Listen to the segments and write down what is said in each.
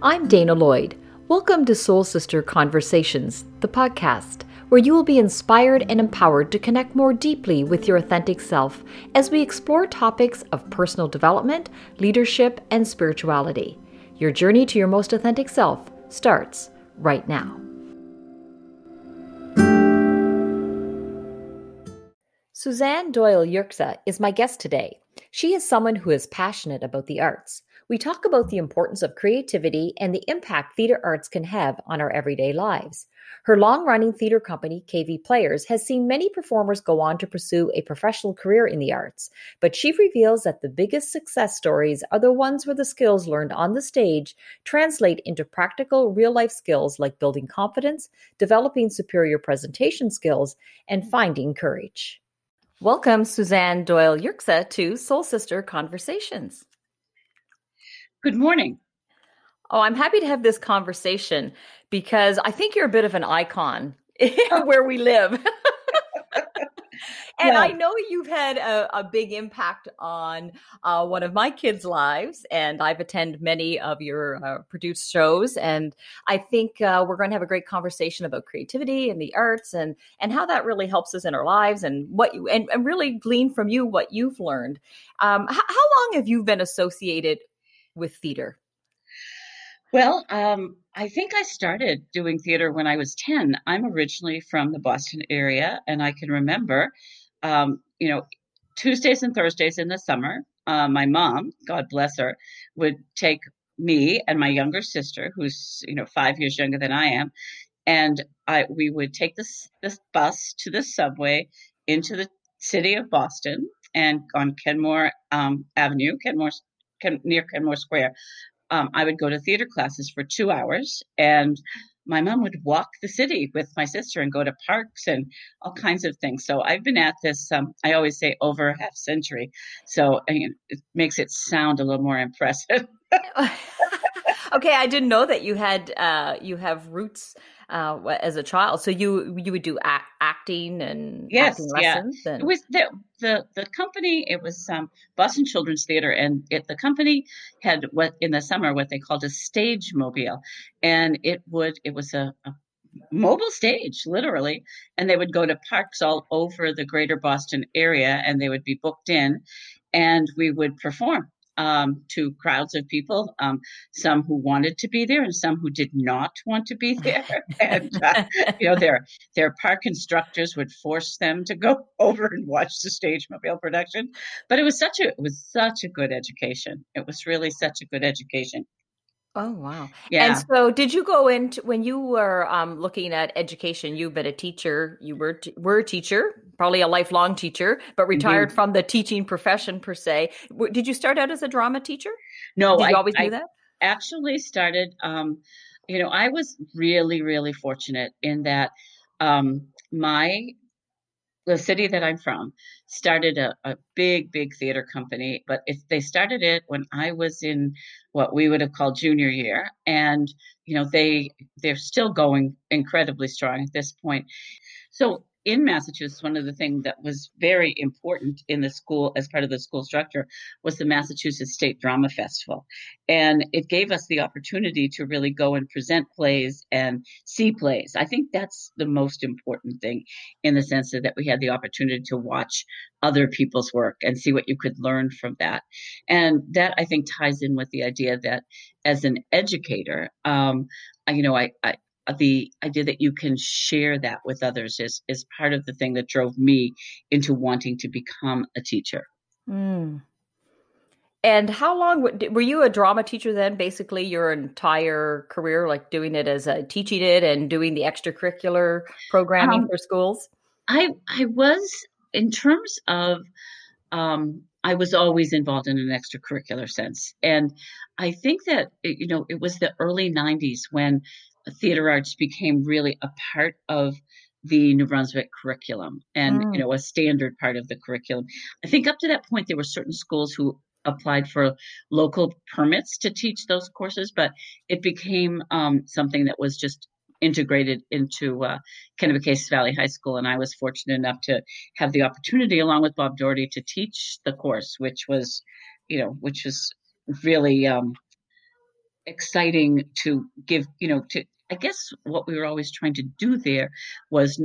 I'm Dana Lloyd. Welcome to Soul Sister Conversations, the podcast, where you will be inspired and empowered to connect more deeply with your authentic self as we explore topics of personal development, leadership, and spirituality. Your journey to your most authentic self starts right now. Suzanne Doyle Yerxa is my guest today. She is someone who is passionate about the arts. We talk about the importance of creativity and the impact theater arts can have on our everyday lives. Her long running theater company, KV Players, has seen many performers go on to pursue a professional career in the arts, but she reveals that the biggest success stories are the ones where the skills learned on the stage translate into practical real life skills like building confidence, developing superior presentation skills, and finding courage. Welcome, Suzanne Doyle Yerxa, to Soul Sister Conversations. Good morning. Oh, I'm happy to have this conversation because I think you're a bit of an icon where we live. and yeah. I know you've had a, a big impact on uh, one of my kids' lives, and I've attended many of your uh, produced shows. And I think uh, we're going to have a great conversation about creativity and the arts, and and how that really helps us in our lives, and what you and, and really glean from you what you've learned. Um, how long have you been associated with theater? Well, um, I think I started doing theater when I was 10. I'm originally from the Boston area, and I can remember, um, you know, Tuesdays and Thursdays in the summer, uh, my mom, God bless her, would take me and my younger sister, who's you know five years younger than I am, and I we would take this this bus to the subway into the city of Boston and on Kenmore um, Avenue, Kenmore Ken, near Kenmore Square, um, I would go to theater classes for two hours, and my mom would walk the city with my sister and go to parks and all kinds of things. So I've been at this. Um, I always say over a half century, so it makes it sound a little more impressive. okay, I didn't know that you had uh, you have roots uh, as a child. So you you would do act, acting and yes, acting lessons. Yeah. And... It was the, the the company. It was um, Boston Children's Theater, and it, the company had what in the summer what they called a stage mobile, and it would it was a, a mobile stage literally and they would go to parks all over the greater boston area and they would be booked in and we would perform um, to crowds of people, um, some who wanted to be there and some who did not want to be there. and uh, you know, their their park instructors would force them to go over and watch the stage mobile production. But it was such a it was such a good education. It was really such a good education. Oh wow! Yeah. And so, did you go into when you were um, looking at education? You've been a teacher. You were t- were a teacher, probably a lifelong teacher, but mm-hmm. retired mm-hmm. from the teaching profession per se. W- did you start out as a drama teacher? No, did I you always I do that. Actually, started. Um, you know, I was really, really fortunate in that um, my the city that I'm from started a, a, big, big theater company, but if they started it when I was in what we would have called junior year, and you know they they're still going incredibly strong at this point. So in Massachusetts, one of the things that was very important in the school as part of the school structure was the Massachusetts State Drama Festival. And it gave us the opportunity to really go and present plays and see plays. I think that's the most important thing in the sense that we had the opportunity to watch other people's work and see what you could learn from that. And that I think ties in with the idea that as an educator, um, you know, I, I, the idea that you can share that with others is is part of the thing that drove me into wanting to become a teacher. Mm. And how long were you a drama teacher then? Basically, your entire career, like doing it as a teaching it and doing the extracurricular programming um, for schools. I I was in terms of um, I was always involved in an extracurricular sense, and I think that you know it was the early '90s when theater arts became really a part of the New Brunswick curriculum and mm. you know a standard part of the curriculum. I think up to that point there were certain schools who applied for local permits to teach those courses, but it became um, something that was just integrated into uh, Kennebecasis Valley High School, and I was fortunate enough to have the opportunity, along with Bob Doherty, to teach the course, which was, you know, which was really um, exciting to give, you know, to I guess what we were always trying to do there was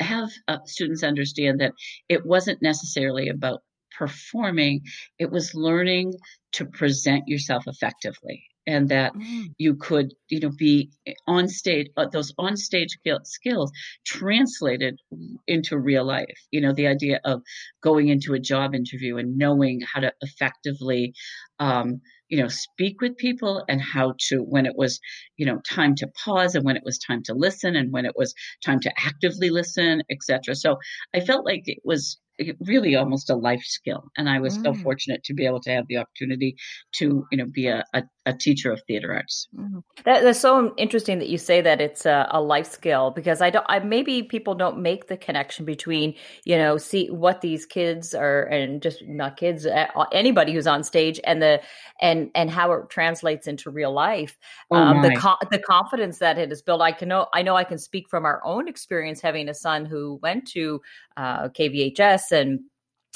have uh, students understand that it wasn't necessarily about performing, it was learning to present yourself effectively and that mm. you could you know be on stage uh, those on stage skills translated into real life you know the idea of going into a job interview and knowing how to effectively um, you know speak with people and how to when it was you know time to pause and when it was time to listen and when it was time to actively listen etc so i felt like it was really almost a life skill. And I was mm. so fortunate to be able to have the opportunity to, you know, be a, a, a teacher of theater arts. Mm. That, that's so interesting that you say that it's a, a, life skill because I don't, I, maybe people don't make the connection between, you know, see what these kids are and just not kids, anybody who's on stage and the, and, and how it translates into real life. Oh um, the, co- the confidence that it has built. I can know, I know I can speak from our own experience having a son who went to uh, KVHS and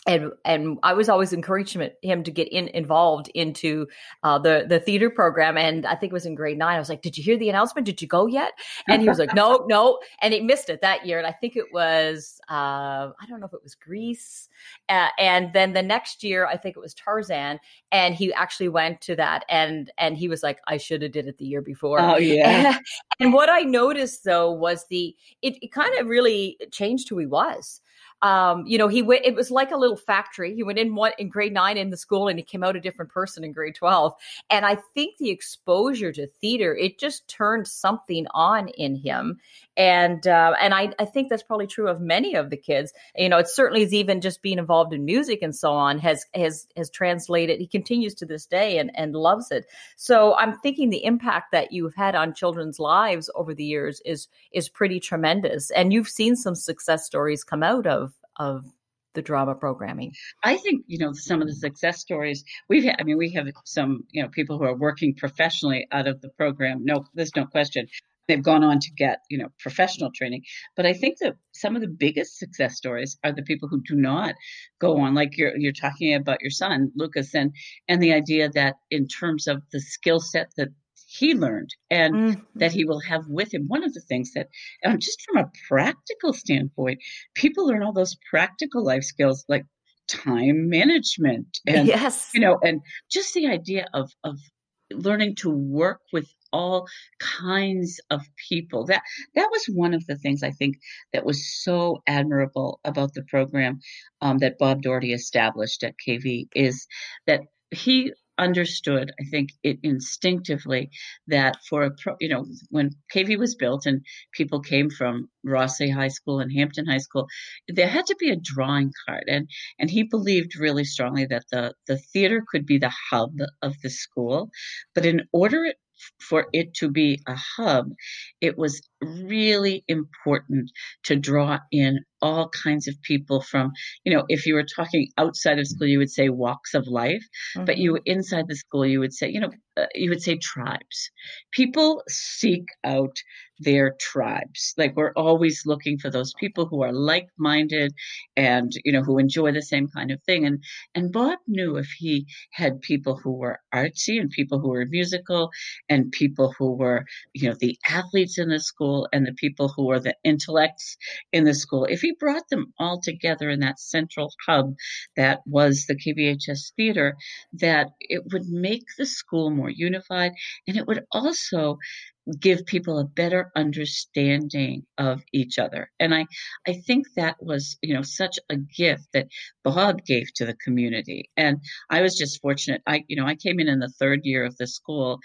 and and I was always encouraging him to get in involved into uh, the the theater program. And I think it was in grade nine. I was like, "Did you hear the announcement? Did you go yet?" And he was like, "No, no." And he missed it that year. And I think it was uh, I don't know if it was Grease. Uh, and then the next year, I think it was Tarzan. And he actually went to that. And and he was like, "I should have did it the year before." Oh yeah. And, and what I noticed though was the it, it kind of really changed who he was um, you know, he went, it was like a little factory. He went in one in grade nine in the school and he came out a different person in grade 12. And I think the exposure to theater, it just turned something on in him. And, uh, and I, I think that's probably true of many of the kids. You know, it certainly is even just being involved in music and so on has, has, has translated. He continues to this day and, and loves it. So I'm thinking the impact that you've had on children's lives over the years is, is pretty tremendous. And you've seen some success stories come out of of the drama programming? I think you know some of the success stories we've had. I mean, we have some you know people who are working professionally out of the program. No, there's no question. They've gone on to get you know professional training, but I think that some of the biggest success stories are the people who do not go on. Like you're you're talking about your son Lucas, and and the idea that in terms of the skill set that he learned and mm-hmm. that he will have with him. One of the things that, um, just from a practical standpoint, people learn all those practical life skills like time management and yes. you know and just the idea of of learning to work with all kinds of people that that was one of the things i think that was so admirable about the program um, that bob doherty established at kv is that he understood, I think it instinctively that for a pro, you know, when KV was built and people came from Rothesay High School and Hampton High School, there had to be a drawing card. And, and he believed really strongly that the, the theater could be the hub of the school. But in order for it to be a hub, it was really important to draw in all kinds of people from, you know, if you were talking outside of school, you would say walks of life, mm-hmm. but you inside the school, you would say, you know, uh, you would say tribes. People seek out their tribes. Like we're always looking for those people who are like-minded and, you know, who enjoy the same kind of thing. And, and Bob knew if he had people who were artsy and people who were musical and people who were, you know, the athletes in the school and the people who were the intellects in the school, if he brought them all together in that central hub that was the KVHS theater, that it would make the school more unified and it would also give people a better understanding of each other. And I, I think that was, you know, such a gift that Bob gave to the community. And I was just fortunate. I, you know, I came in in the third year of the school,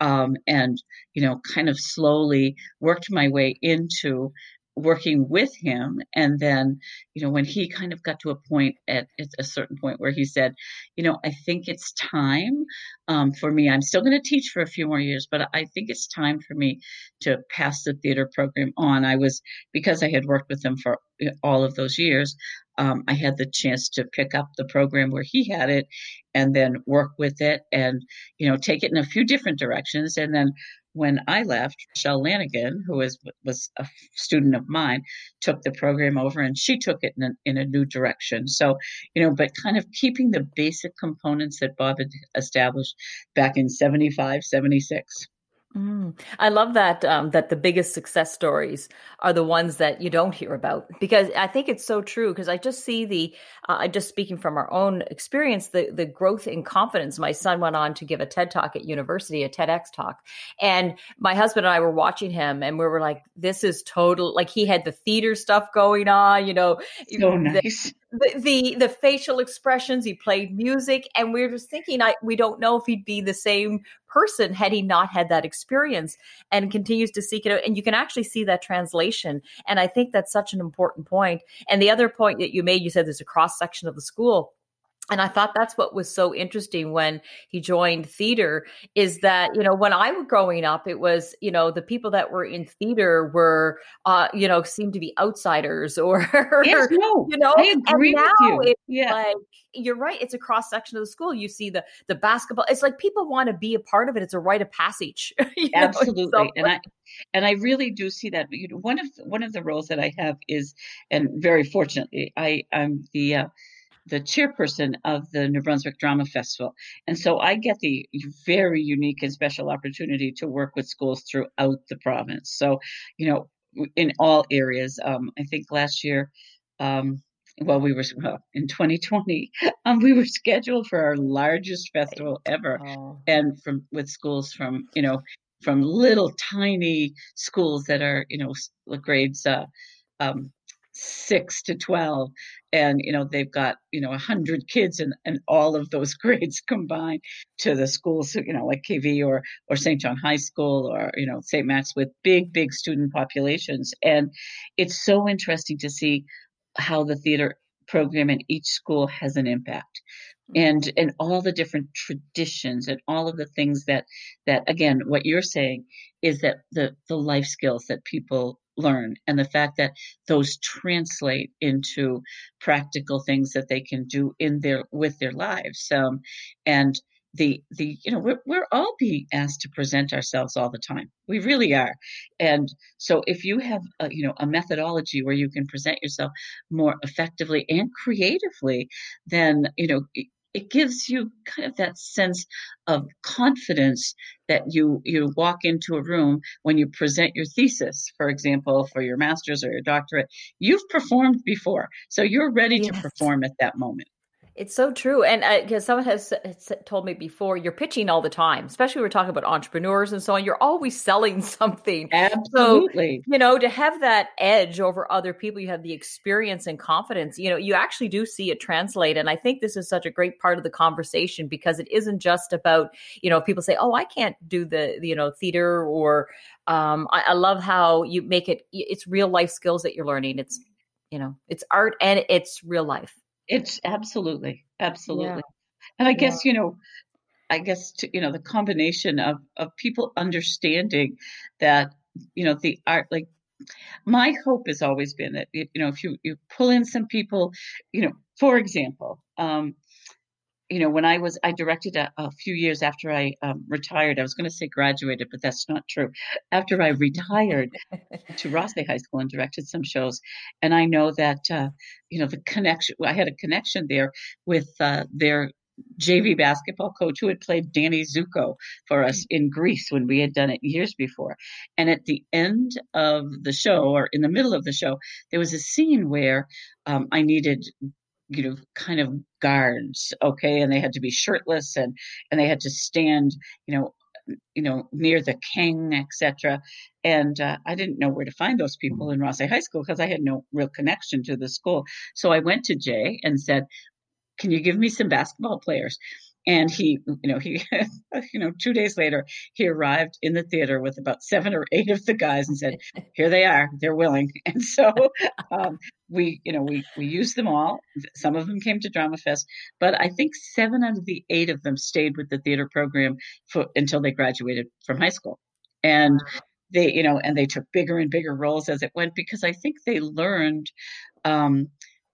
um, and, you know, kind of slowly worked my way into working with him. And then you know when he kind of got to a point at, at a certain point where he said you know i think it's time um, for me. I'm still going to teach for a few more years but i think it's time for me to pass the theater program on. I was because i had worked with him for all of those years um, i had the chance to pick up the program where he had it and then work with it and you know take it in a few different directions. And then when I left, Shell Lanigan, who was was a student of mine, took the program over, and she took it in a, in a new direction. So, you know, but kind of keeping the basic components that Bob had established back in 75, 76. Mm. I love that um, that the biggest success stories are the ones that you don't hear about because I think it's so true because I just see the uh, just speaking from our own experience the the growth in confidence. My son went on to give a TED talk at university, a TEDx talk, and my husband and I were watching him and we were like, "This is total." Like he had the theater stuff going on, you know, so nice. The, the, the facial expressions he played music and we are just thinking i we don't know if he'd be the same person had he not had that experience and continues to seek it out. And you can actually see that translation. And I think that's such an important point. And the other point that you made, you said there's a cross section of the school and I thought that's what was so interesting when he joined theater is that, you know, when I was growing up, it was, you know, the people that were in theater were, uh, you know, seemed to be outsiders or, yes, no, you know, I agree and now with you. It's yeah. like, you're right. It's a cross section of the school. You see the, the basketball. It's like people want to be a part of it. It's a rite of passage. Absolutely. So, and I, and I really do see that. You know, one of, one of the roles that I have is, and very fortunately, I, I'm the, uh, the chairperson of the New Brunswick Drama Festival. And so I get the very unique and special opportunity to work with schools throughout the province. So, you know, in all areas. Um, I think last year, um, well, we were well, in 2020, um, we were scheduled for our largest festival ever, oh. and from with schools from you know from little tiny schools that are you know grades uh, um, six to 12 and you know they've got you know 100 kids and and all of those grades combined to the schools you know like kv or or st john high school or you know st max with big big student populations. And it's so interesting to see how the theater program in each school has an impact. Mm-hmm. And and all the different traditions and all of the things that that again what you're saying is that the the life skills that people learn. And the fact that those translate into practical things that they can do in their with their lives. Um, and the the you know we're, we're all being asked to present ourselves all the time. We really are. And so if you have a, you know a methodology where you can present yourself more effectively and creatively then you know it gives you kind of that sense of confidence that you you walk into a room when you present your thesis for example for your master's or your doctorate you've performed before so you're ready yes. to perform at that moment it's so true. And because uh, someone has, has, told me before, you're pitching all the time, especially we're talking about entrepreneurs and so on. You're always selling something. Absolutely. So, you know, to have that edge over other people, you have the experience and confidence, you know, you actually do see it translate. And I think this is such a great part of the conversation because it isn't just about, you know, people say, oh, I can't do the, you know, theater or um, I, I love how you make it, it's real life skills that you're learning. It's, you know, it's art and it's real life. It's absolutely, absolutely. Yeah. And I guess, you know, I guess, to, you know, the combination of, of people understanding that, you know, the art, like my hope has always been that, you know, if you, you pull in some people, you know, for example, um, you know, when I was, I directed a, a few years after I um, retired. I was going to say graduated, but that's not true. After I retired to Rothesay High School and directed some shows, and I know that, uh, you know, the connection. I had a connection there with uh, their JV basketball coach who had played Danny Zuko for us in Grease when we had done it years before. And at the end of the show, or in the middle of the show, there was a scene where um, I needed you know kind of guards okay? And they had to be shirtless and and they had to stand you know you know near the king etc and uh, i didn't know where to find those people in Rothesay high school because i had no real connection to the school. So i went to jay and said can you give me some basketball players and he you know he you know two days later he arrived in the theater with about seven or eight of the guys and said here they are. They're willing. And so um, we you know we we used them all. Some of them came to drama fest but i think seven out of the eight of them stayed with the theater program for until they graduated from high school. And they you know and they took bigger and bigger roles as it went because i think they learned um,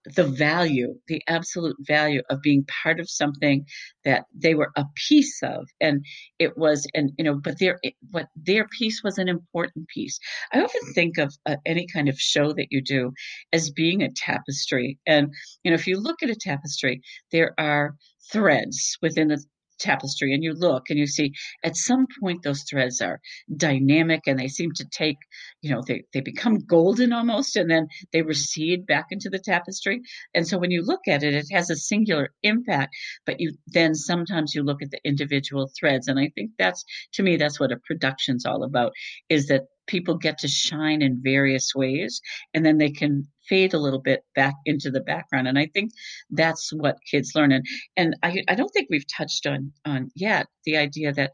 the value, the absolute value of being part of something that they were a piece of, and it was, and you know, but their what their piece was an important piece. I often think of uh, any kind of show that you do as being a tapestry, and you know, if you look at a tapestry, there are threads within the tapestry and you look and you see at some point those threads are dynamic and they seem to take you know they, they become golden almost and then they recede back into the tapestry. And so when you look at it it has a singular impact but you then sometimes you look at the individual threads and i think that's to me that's what a production's all about is that people get to shine in various ways and then they can fade a little bit back into the background and i think that's what kids learn and and i, I don't think we've touched on on yet the idea that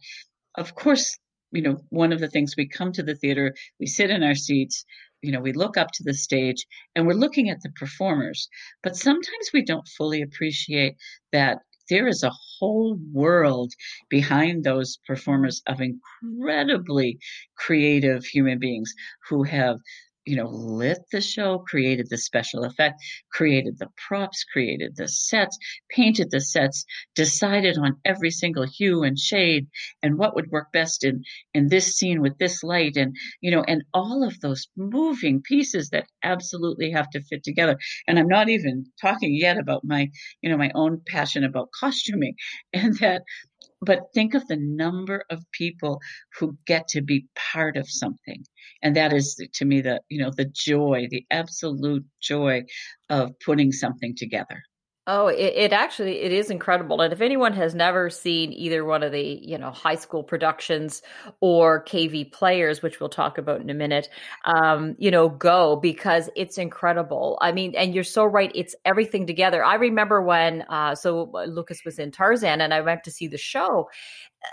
of course you know one of the things we come to the theater we sit in our seats you know we look up to the stage and we're looking at the performers but sometimes we don't fully appreciate that there is a whole world behind those performers of incredibly creative human beings who have you know, lit the show, created the special effect, created the props, created the sets, painted the sets, decided on every single hue and shade and what would work best in in this scene with this light and you know, and all of those moving pieces that absolutely have to fit together. And I'm not even talking yet about my, you know, my own passion about costuming and that but think of the number of people who get to be part of something. And that is to me the you know the joy the absolute joy of putting something together Oh, it, it, actually it is incredible. And if anyone has never seen either one of the, you know, high school productions or KV players, which we'll talk about in a minute, um, you know, go because it's incredible. I mean, and you're so right, it's everything together. I remember when uh so Lucas was in Tarzan and I went to see the show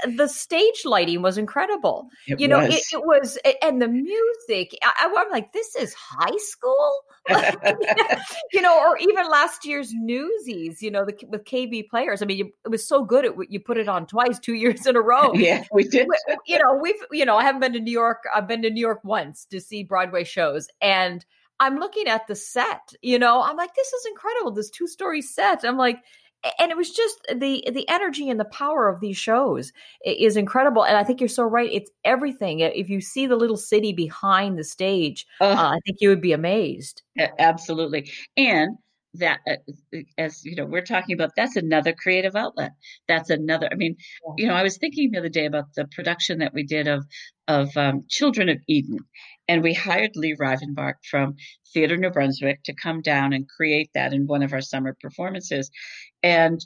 the stage lighting was incredible. It you know, was. It, it, was, and the music. I, am like, this is high school, you know, or even last year's Newsies. You know, the, with KV players. I mean, you, it was so good. It, you put it on twice, two years in a row. yeah, we did. We, you know, we've, you know, I haven't been to New York. I've been to New York once to see Broadway shows, and I'm looking at the set. You know, I'm like, this is incredible. This two story set. I'm like and it was just the the energy and the power of these shows is incredible and i think you're so right it's everything. If you see the little city behind the stage uh, uh, i think you would be amazed. Absolutely and that uh, as you know we're talking about that's another creative outlet. That's another i mean you know i was thinking the other day about the production that we did of of um, children of eden and we hired lee rivenbark from theater new brunswick to come down and create that in one of our summer performances and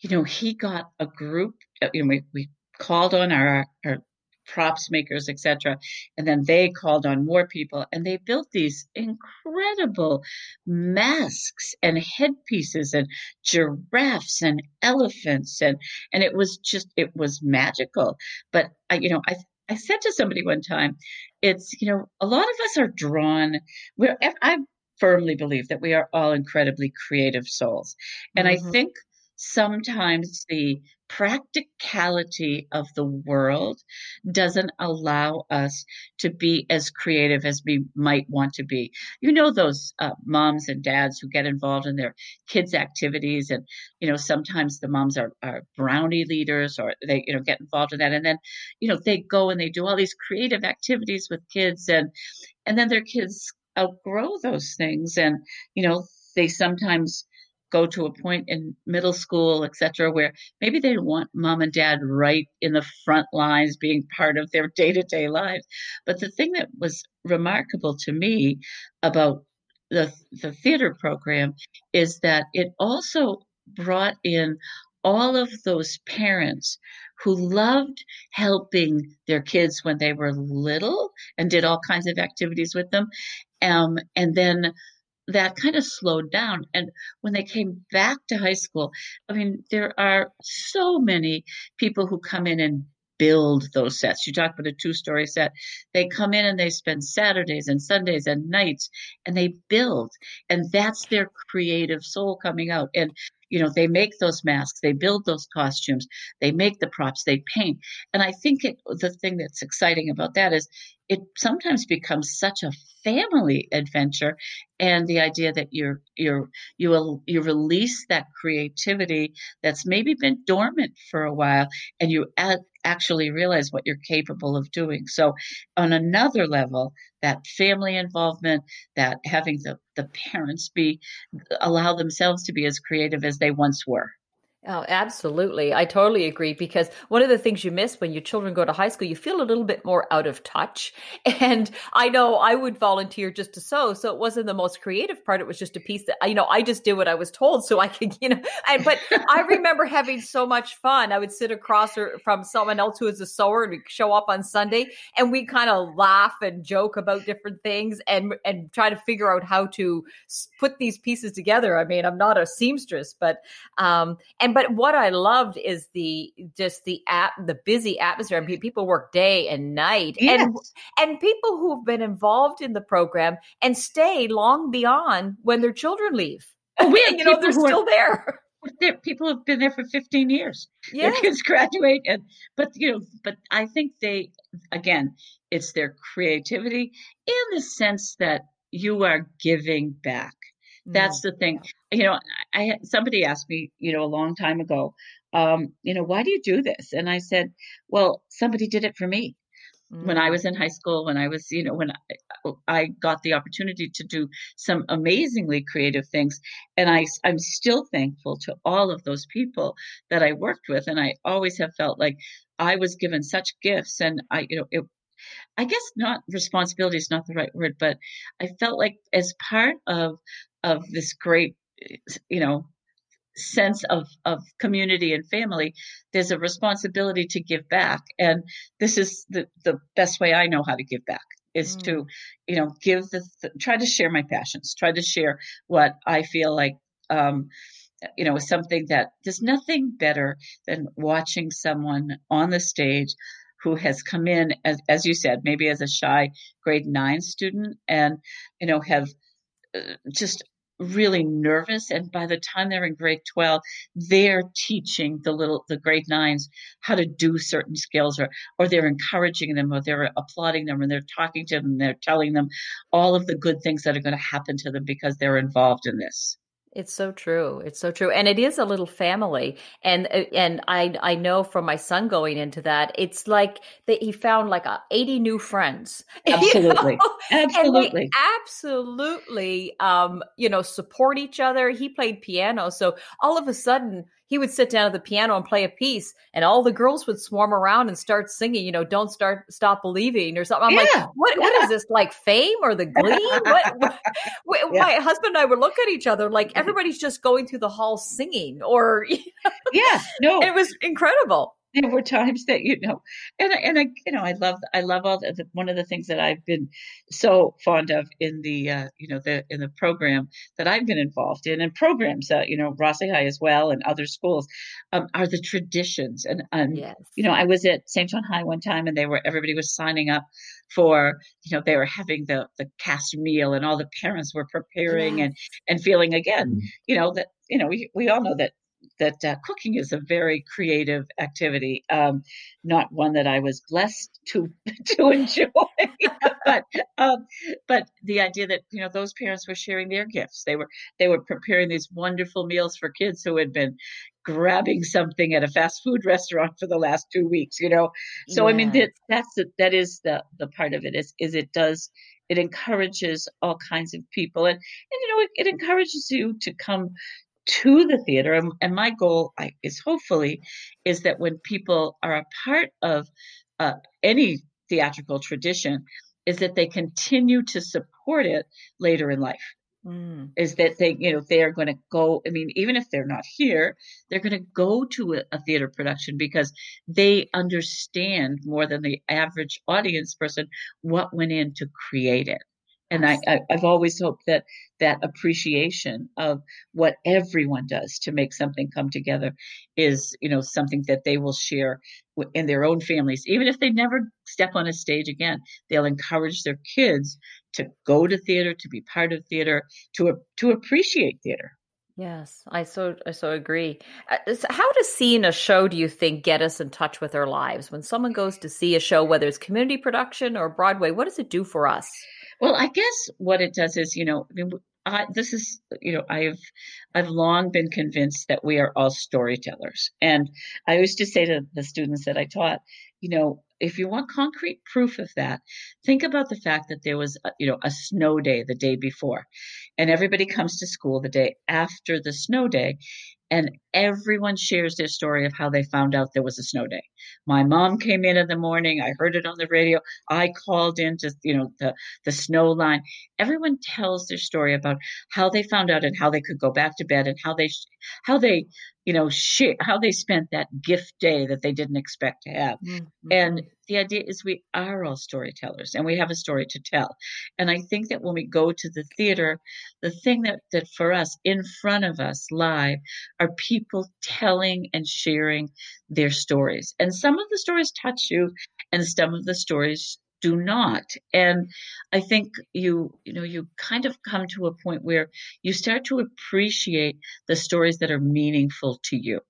you know he got a group uh, you know we, we called on our, our props makers, etc. And then they called on more people and they built these incredible masks and headpieces and giraffes and elephants and and it was just it was magical. But I, you know, I I said to somebody one time, it's you know, a lot of us are drawn. We're I firmly believe that we are all incredibly creative souls, and mm-hmm. I think sometimes the practicality of the world doesn't allow us to be as creative as we might want to be. You know, those uh, moms and dads who get involved in their kids' activities, and, you know, sometimes the moms are, are brownie leaders or they, you know, get involved in that. And then, you know, they go and they do all these creative activities with kids, and, and then their kids outgrow those things. And, you know, they sometimes go to a point in middle school, etc., where maybe they want mom and dad right in the front lines being part of their day to day lives. But the thing that was remarkable to me about the, the theater program is that it also brought in all of those parents who loved helping their kids when they were little and did all kinds of activities with them. Um, and then that kind of slowed down. And when they came back to high school, I mean, there are so many people who come in and build those sets. You talk about a two story set. They come in and they spend Saturdays and Sundays and nights and they build. And that's their creative soul coming out. And you know, they make those masks, they build those costumes, they make the props, they paint. And I think it, the thing that's exciting about that is it sometimes becomes such a family adventure and the idea that you're you're you will you release that creativity that's maybe been dormant for a while and you add, actually realize what you're capable of doing. So on another level that family involvement that having the the parents be allow themselves to be as creative as they once were Oh, absolutely. I totally agree because one of the things you miss when your children go to high school, you feel a little bit more out of touch. And I know I would volunteer just to sew. So it wasn't the most creative part. It was just a piece that, you know, I just did what I was told so I could, you know, and, but I remember having so much fun. I would sit across from someone else who is a sewer and we'd show up on Sunday and we kind of laugh and joke about different things and, and try to figure out how to put these pieces together. I mean, I'm not a seamstress, but, um, and and but what I loved is the just the app, the busy atmosphere. I mean, people work day and night, yes. and and people who've been involved in the program and stay long beyond when their children leave. Oh, we you know they're still there. there. People have been there for 15 years. Yeah. Their kids graduate and but you know, but I think they again, it's their creativity in the sense that you are giving back. That's mm. the thing. You know, I somebody asked me, you know, a long time ago, um, you know, why do you do this? And I said, well, somebody did it for me. Mm. When I mm. was in high school, when I was, you know, when I, I got the opportunity to do some amazingly creative things, and I, I'm still thankful to all of those people that I worked with, and I always have felt like I was given such gifts, and I, you know, it, I guess not responsibility is not the right word, but I felt like as part of of this great, you know, sense of of community and family, there's a responsibility to give back, and this is the the best way I know how to give back is mm. to, you know, give the try to share my passions, try to share what I feel like. Um, you know, something that there's nothing better than watching someone on the stage who has come in as, as you said, maybe as a shy grade nine student and, you know, have uh, just really nervous. And by the time they're in grade 12 they're teaching the little the grade nines how to do certain skills or or they're encouraging them or they're applauding them and they're talking to them and they're telling them all of the good things that are going to happen to them because they're involved in this it's so true. It's so true. And it is a little family. And uh, and I I know from my son going into that, it's like that he found like 80 new friends. Absolutely. You know? Absolutely. absolutely um, you know, support each other. He played piano, so all of a sudden he would sit down at the piano and play a piece, and all the girls would swarm around and start singing, you know, "Don't Start Stop Believing" or something. I'm yeah, like, what? Yeah. What is this like? Fame or the Glee? what, what, yeah. My husband and I would look at each other like everybody's just going through the hall singing, or you know, yeah, no, it was incredible there were times that you know and and I you know I love I love all the, one of the things that I've been so fond of in the uh, you know the in the program that I've been involved in and programs uh, you know Rossley High as well and other schools um, are the traditions and and yes. you know I was at St. John High one time and they were everybody was signing up for you know they were having the the cast meal and all the parents were preparing yes. and and feeling again mm-hmm. you know that you know we, we all know that that uh, cooking is a very creative activity, um, not one that I was blessed to to enjoy. but um, but the idea that you know those parents were sharing their gifts, they were they were preparing these wonderful meals for kids who had been grabbing something at a fast food restaurant for the last two weeks. You know, so yeah. I mean that that's the, that is the the part of it is is it does it encourages all kinds of people and, and you know it, it encourages you to come to the theater. And, and my goal is hopefully is that when people are a part of uh, any theatrical tradition, is that they continue to support it later in life. Mm. Is that they, you know, they are going to go. I mean, even if they're not here, they're going to go to a, a, theater production because they understand more than the average audience person what went in to create it. And I, I, have always hoped that that appreciation of what everyone does to make something come together is, you know, something that they will share in their own families. Even if they never step on a stage again, they'll encourage their kids to go to theater, to be part of theater, to to appreciate theater. Yes, I so I so agree. Uh, how does seeing a show do you think get us in touch with our lives? When someone goes to see a show, whether it's community production or Broadway, what does it do for us? Well, I guess what it does is, you know, I mean, I, this is, you know, I've, I've long been convinced that we are all storytellers, and I used to say to the students that I taught, you know, if you want concrete proof of that, think about the fact that there was, a, you know, a snow day the day before, and everybody comes to school the day after the snow day, and everyone shares their story of how they found out there was a snow day. My mom came in in the morning. I heard it on the radio. I called in to, you know, the, the snow line. Everyone tells their story about how they found out and how they could go back to bed and how they, how they, you know, share, how they spent that gift day that they didn't expect to have. Mm-hmm. And the idea is we are all storytellers and we have a story to tell. And I think that when we go to the theater, the thing that, that for us in front of us live are people telling and sharing their stories. And some of the stories touch you and some of the stories do not. And I think you, you know, you kind of come to a point where you start to appreciate the stories that are meaningful to you.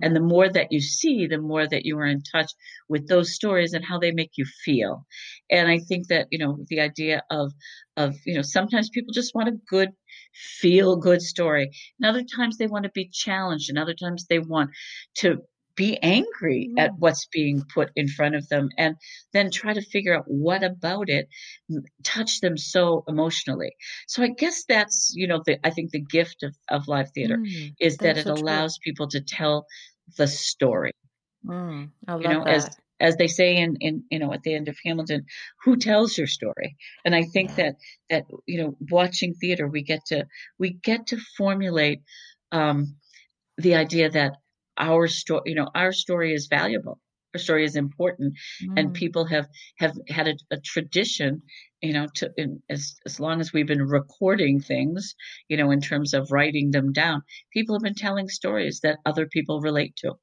And the more that you see, the more that you are in touch with those stories and how they make you feel. And I think that, you know, the idea of, of, you know, sometimes people just want a good, feel good story. And other times they want to be challenged. And other times they want to be angry mm. at what's being put in front of them and then try to figure out what about it touched them so emotionally so i guess that's you know the, i think the gift of, of live theater mm, is that it so allows true. people to tell the story mm, I love you know that. as as they say in, in you know at the end of hamilton who tells your story and i think yeah. that that you know watching theater we get to we get to formulate um the idea that our story, you know, our story is valuable. Our story is important, mm. and people have have had a, a tradition, you know, to in, as as long as we've been recording things, you know, in terms of writing them down, people have been telling stories that other people relate to.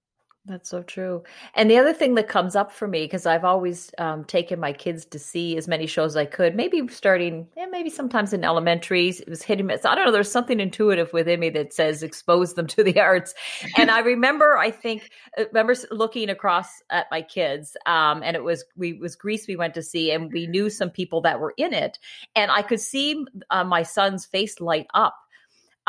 That's so true. And the other thing that comes up for me, because I've always um, taken my kids to see as many shows as I could, maybe starting, yeah, maybe sometimes in elementary, it was hitting me. I don't know, there's something intuitive within me that says expose them to the arts. And I remember, I think, I uh, remember looking across at my kids, um, and it was, we was Grease we went to see, and we knew some people that were in it. And I could see uh, my son's face light up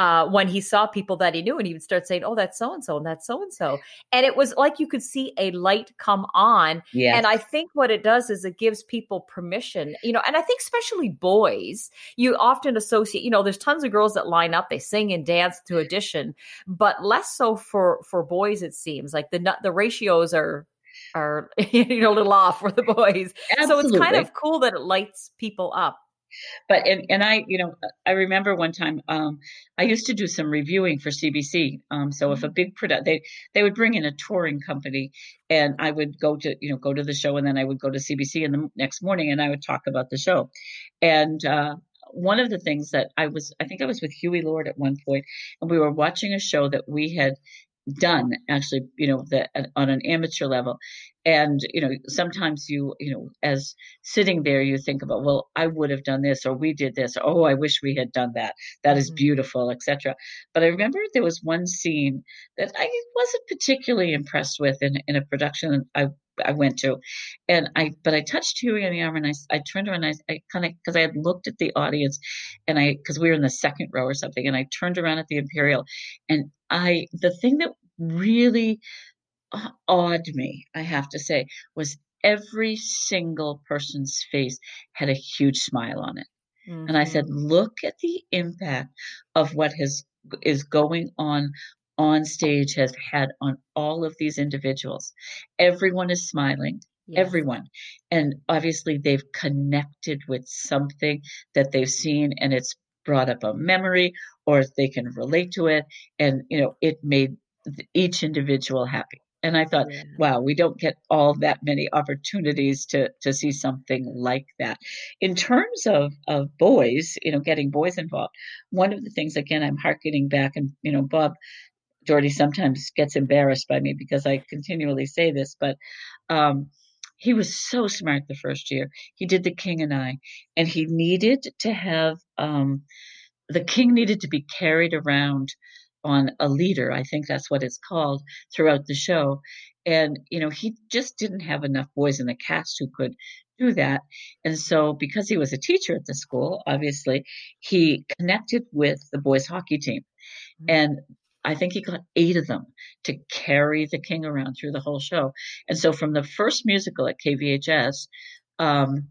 uh, when he saw people that he knew and he would start saying, Oh, that's so and so and that's so and so. And it was like you could see a light come on. Yes. And I think what it does is it gives people permission, you know, and I think especially boys, you often associate, you know, there's tons of girls that line up, they sing and dance to audition, but less so for for boys, it seems. Like the the ratios are are you know a little off for the boys. Absolutely. So it's kind of cool that it lights people up but and, and I, you know, I remember one time um, I used to do some reviewing for CBC. Um, so if a mm-hmm. big product, they they would bring in a touring company, and I would go to you know go to the show, and then I would go to CBC in the next morning, and I would talk about the show. And uh, one of the things that I was, I think I was with Huey Lord at one point, and we were watching a show that we had done actually you know the, on an amateur level. And you know sometimes you you know as sitting there you think about well i would have done this or we did this or, oh i wish we had done that. That is mm-hmm. beautiful etc but i remember there was one scene that i wasn't particularly impressed with in, in a production i I went to, and I but I touched Huey on the arm and I, I turned around and I, I kind of because I had looked at the audience and I because we were in the second row or something and I turned around at the Imperial and I the thing that really awed me, I have to say, was every single person's face had a huge smile on it. Mm-hmm. And I said, mm-hmm. look at the impact of what has is going on on stage has had on all of these individuals. Everyone is smiling. Yes. Everyone. And obviously they've connected with something that they've seen and it's brought up a memory or they can relate to it. And, you know, it made each individual happy. And I thought, yeah. wow, we don't get all that many opportunities to to see something like that. In terms of of boys, you know, getting boys involved, one of the things again, I'm harkening back, and you know, Bob Doherty sometimes gets embarrassed by me because I continually say this, but um, he was so smart the first year. He did the King and I, and he needed to have um, the King needed to be carried around on a leader. I think that's what it's called throughout the show. And, you know, he just didn't have enough boys in the cast who could do that. And so, because he was a teacher at the school, obviously, he connected with the boys' hockey team. Mm-hmm. And I think he got eight of them to carry the king around through the whole show. And so, from the first musical at KVHS, um,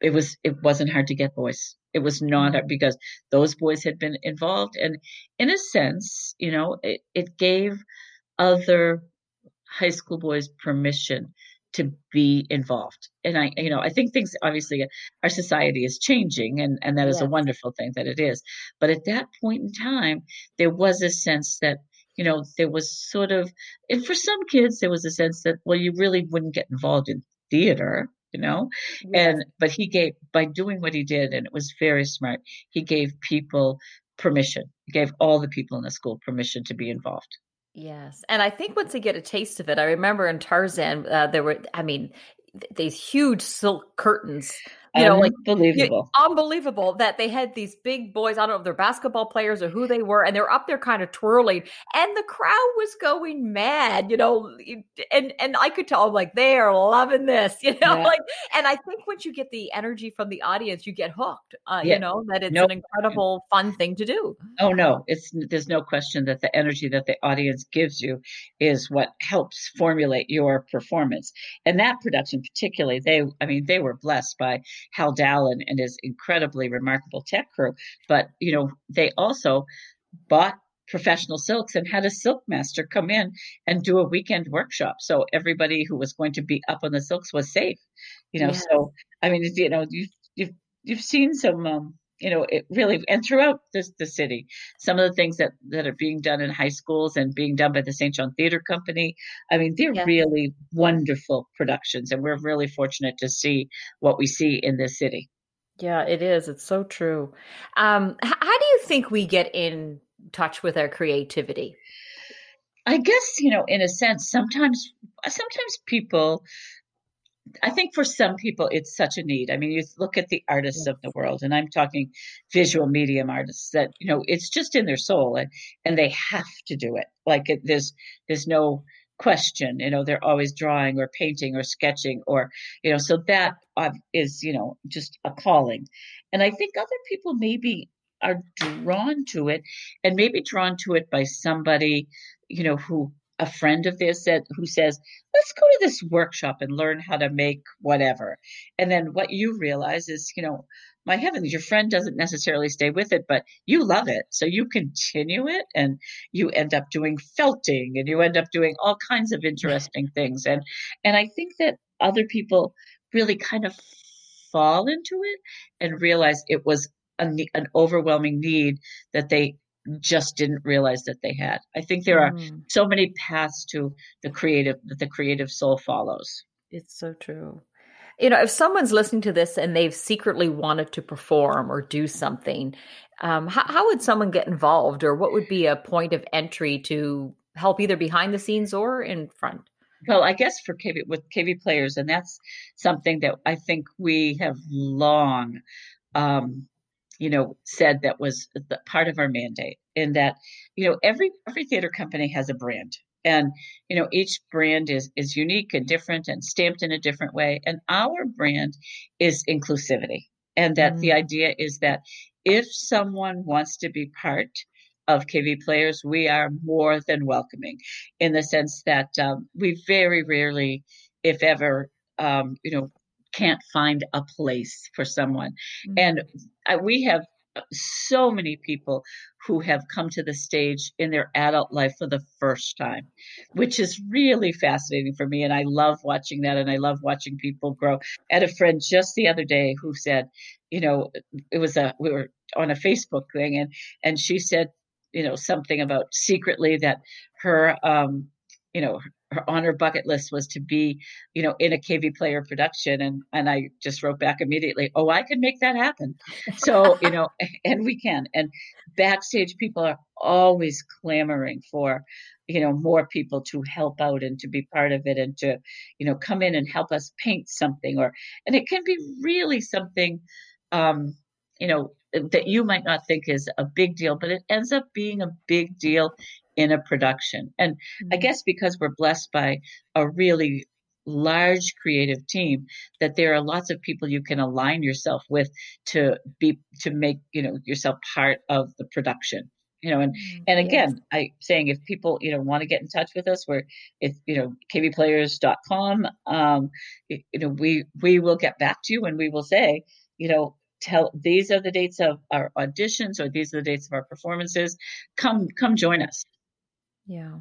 it was it wasn't hard to get boys. It was not mm-hmm. because those boys had been involved, and in a sense, you know, it, it gave other high school boys permission to be involved. And I, you know, I think things obviously our society is changing and, and that is yes. a wonderful thing that it is. But at that point in time, there was a sense that, you know, there was sort of, and for some kids, there was a sense that, well, you really wouldn't get involved in theater, you know? Yes. And, but he gave, by doing what he did, and it was very smart, he gave people permission. He gave all the people in the school permission to be involved. Yes. And I think once they get a taste of it, I remember in Tarzan, uh, there were, I mean, these huge silk curtains you know, like unbelievable, unbelievable that they had these big boys. I don't know if they're basketball players or who they were, and they're up there kind of twirling, and the crowd was going mad, you know, and and I could tell, like they are loving this, you know, yeah. like, and I think once you get the energy from the audience, you get hooked, uh, yeah. you know, that it's an incredible fun thing to do. Oh no, it's there's no question that the energy that the audience gives you is what helps formulate your performance, and that production particularly, they, I mean, they were blessed by Hal Dallin and his incredibly remarkable tech crew. But, you know, they also bought professional silks and had a silk master come in and do a weekend workshop. So everybody who was going to be up on the silks was safe, you know, so, I mean, you know, you, you've, you've seen some, um, you know, it really, and throughout this, the city, some of the things that, that are being done in high schools and being done by the Saint John Theater Company. I mean, they're yeah. really wonderful productions, and we're really fortunate to see what we see in this city. Yeah, it is. It's so true. Um, how do you think we get in touch with our creativity? I guess, you know, in a sense, sometimes, sometimes people I think for some people it's such a need. I mean, you look at the artists of the world, and I'm talking visual medium artists that you know it's just in their soul, and and they have to do it. Like it, there's there's no question. You know, they're always drawing or painting or sketching or you know, so that uh, is you know just a calling. And I think other people maybe are drawn to it, and maybe drawn to it by somebody you know who a friend of theirs said who says, let's go to this workshop and learn how to make whatever. And then what you realize is, you know, my heavens, your friend doesn't necessarily stay with it, but you love it. So you continue it and you end up doing felting and you end up doing all kinds of interesting things. And, and I think that other people really kind of fall into it and realize it was a, an overwhelming need that they just didn't realize that they had. I think there are mm. so many paths to the creative that the creative soul follows. It's so true. You know, if someone's listening to this and they've secretly wanted to perform or do something, um, how, how would someone get involved, or what would be a point of entry to help either behind the scenes or in front? Well, I guess for KV with KV players, and that's something that I think we have long um, you know, said that was the part of our mandate in that, you know, every every theater company has a brand. And, you know, each brand is is unique and different and stamped in a different way. And our brand is inclusivity. And that mm. the idea is that if someone wants to be part of KV players, we are more than welcoming in the sense that um, we very rarely, if ever, um, you know, can't find a place for someone. Mm-hmm. And I, we have so many people who have come to the stage in their adult life for the first time, which is really fascinating for me. And I love watching that and I love watching people grow. I had a friend just the other day who said, you know, it was a, we were on a Facebook thing and, and she said, you know, something about secretly that her, um, you know, her on her bucket list was to be, you know, in a KV player production. And, and I just wrote back immediately, oh, I can make that happen. So, you know, and we can. And backstage people are always clamoring for, you know, more people to help out and to be part of it and to, you know, come in and help us paint something or, and it can be really something, um, you know, that you might not think is a big deal, but it ends up being a big deal in a production. And mm-hmm. I guess because we're blessed by a really large creative team that there are lots of people you can align yourself with to be to make you know yourself part of the production you know and mm, and again yes. i saying if people you know want to get in touch with us we're if you know kvplayers.com um you know we we will get back to you and we will say you know tell these are the dates of our auditions or these are the dates of our performances come come join us yeah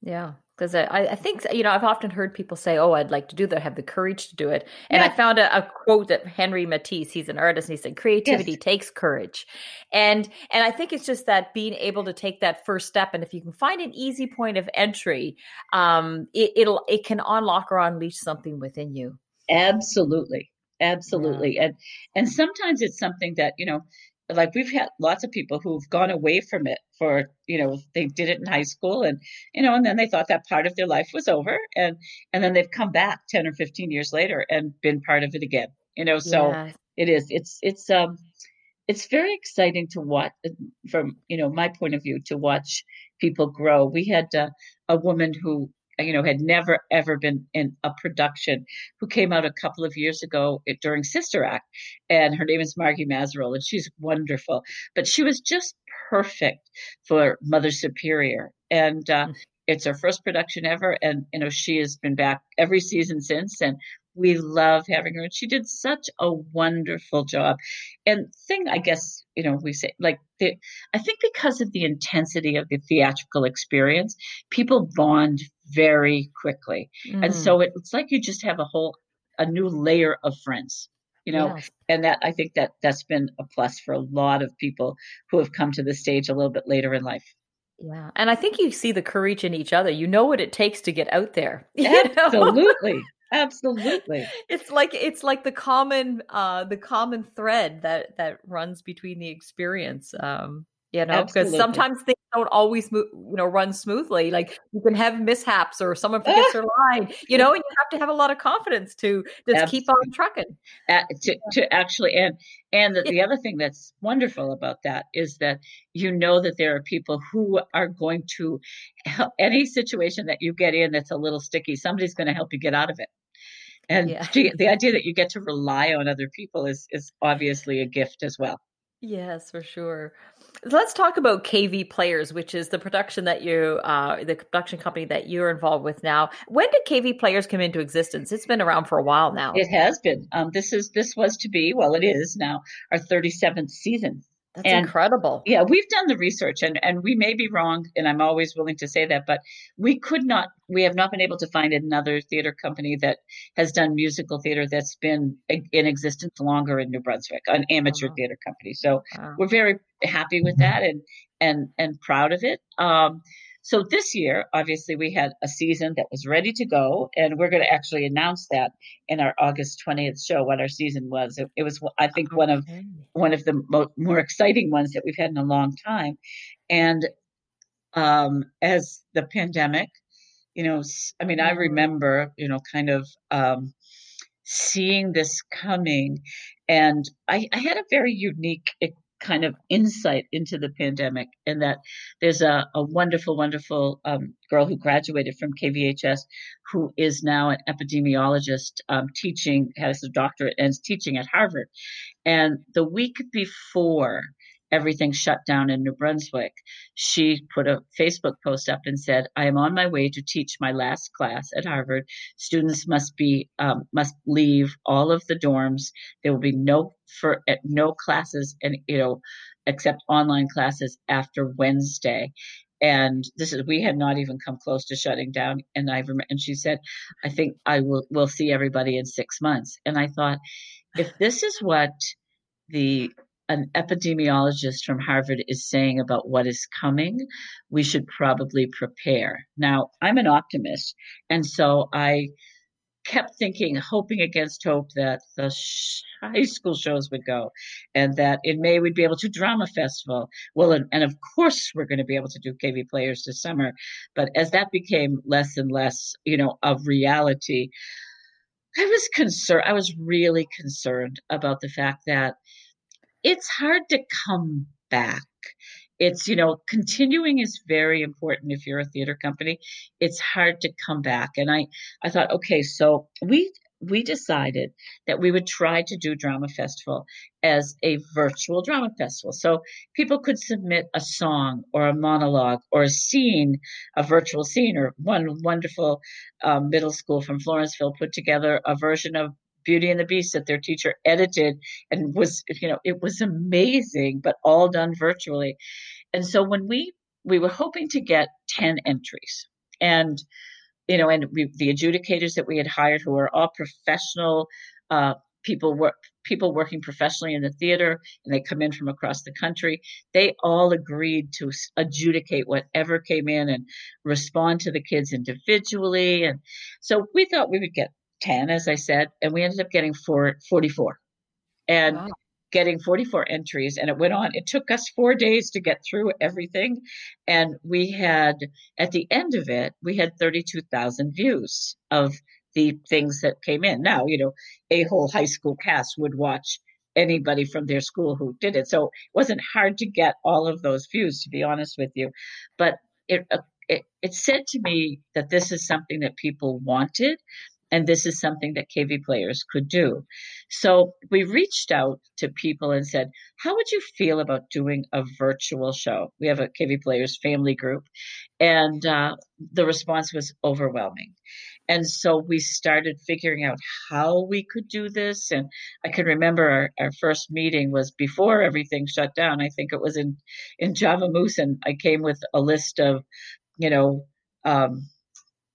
yeah because I, I think you know I've often heard people say, "Oh, I'd like to do that. have the courage to do it." And. I found a, a, quote that Henry Matisse, he's an artist, and he said, "Creativity yes. takes courage," and and I think it's just that being able to take that first step, and if you can find an easy point of entry, um, it, it'll it can unlock or unleash something within you. Absolutely, absolutely, yeah. and and sometimes it's something that you know like we've had lots of people who've gone away from it for you know they did it in high school and you know and then they thought that part of their life was over and and then they've come back 10 or 15 years later and been part of it again you know so yeah. it is it's it's um it's very exciting to watch from you know my point of view to watch people grow we had uh, a woman who you know, had never ever been in a production, who came out a couple of years ago during Sister Act, and her name is Margie Mazerolle, and she's wonderful. But she was just perfect for Mother Superior, and uh, mm. it's her first production ever, and you know she has been back every season since, and we love having her and she did such a wonderful job and thing i guess you know we say like the, i think because of the intensity of the theatrical experience people bond very quickly. Mm. And so it, it's like you just have a whole, a new layer of friends, you know, yes. and that I think that that's been a plus for a lot of people who have come to the stage a little bit later in life. Yeah. And I think you see the courage in each other. You know what it takes to get out there. Absolutely. Absolutely. It's like it's like the common uh the common thread that that runs between the experience. Um you know, because sometimes things don't always move, you know, run smoothly. Like you can have mishaps or someone forgets their line, you know, and you have to have a lot of confidence to just Absolutely. keep on trucking. Uh, to, to actually, and and the, the other thing that's wonderful about that is that you know that there are people who are going to help any situation that you get in that's a little sticky. Somebody's going to help you get out of it. And yeah. the idea that you get to rely on other people is is obviously a gift as well. Yes, for sure. Let's talk about KV Players, which is the production that you, uh, the production company that you're involved with now. When did KV Players come into existence? It's been around for a while now. It has been. Um, this is this was to be, well, it is now our 37th season. That's and, incredible. Yeah, we've done the research and, and we may be wrong, and I'm always willing to say that, but we could not, we have not been able to find another theater company that has done musical theater that's been in existence longer in New Brunswick, an amateur uh-huh. theater company. So wow. we're very happy with that and and and proud of it. Um, so this year, obviously, we had a season that was ready to go, and we're going to actually announce that in our August 20th show what our season was. It, it was, I think, one of one of the mo- more exciting ones that we've had in a long time. And um, as the pandemic, you know, I mean, I mm-hmm. remember, you know, kind of um, seeing this coming, and I, I had a very unique kind of insight into the pandemic and that there's a, a wonderful, wonderful um, girl who graduated from KVHS who is now an epidemiologist um, teaching, has a doctorate and is teaching at Harvard. And the week before everything shut down in New Brunswick, she put a Facebook post up and said, "I am on my way to teach my last class at Harvard. Students must be um, must leave all of the dorms. There will be no for eh, no classes and you know except online classes after Wednesday." and this is we had not even come close to shutting down and i remember and she said i think i will will see everybody in six months and i thought if this is what the an epidemiologist from Harvard is saying about what is coming, we should probably prepare. Now, I'm an optimist, and so I kept thinking, hoping against hope that the sh- high school shows would go and that in May we'd be able to drama festival. Well, and, and of course we're going to be able to do KV players this summer. But as that became less and less, you know, of reality, I was concerned. I was really concerned about the fact that it's hard to come back. It's you know continuing is very important if you're a theater company. It's hard to come back. And i i thought okay so we we decided that we would try to do drama festival as a virtual drama festival. So people could submit a song or a monologue or a scene a virtual scene or one wonderful um, middle school from florenceville put together a version of Beauty and the Beast that their teacher edited and was, you know, it was amazing, but all done virtually. And so when we, we were hoping to get 10 entries and, you know, and we, the adjudicators that we had hired who are all professional, uh, people work, people working professionally in the theater and they come in from across the country. They all agreed to adjudicate whatever came in and respond to the kids individually. And so we thought we would get 10, as I said, and we ended up getting four, 44 and wow. getting 44 entries. And it went on. It took us four days to get through everything. And we had, at the end of it, we had 32,000 views of the things that came in. Now, you know, a whole high school cast would watch anybody from their school who did it. So it wasn't hard to get all of those views, to be honest with you. But it, uh, it, it said to me that this is something that people wanted and this is something that KV players could do. So we reached out to people and said, how would you feel about doing a virtual show? We have a KV players family group and uh, the response was overwhelming. And so we started figuring out how we could do this. And I can remember our, our first meeting was before everything shut down. I think it was in, in Java Moose and I came with a list of, you know, um,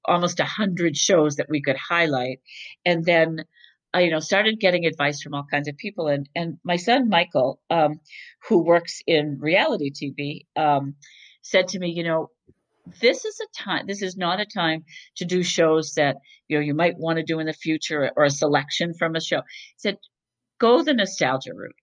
almost a hundred shows that we could highlight. And then, I, you know, started getting advice from all kinds of people. And, and my son, Michael, um, who works in reality TV, um, said to me, you know, this is a time, this is not a time to do shows that, you know, you might want to do in the future or a selection from a show. He said, go the nostalgia route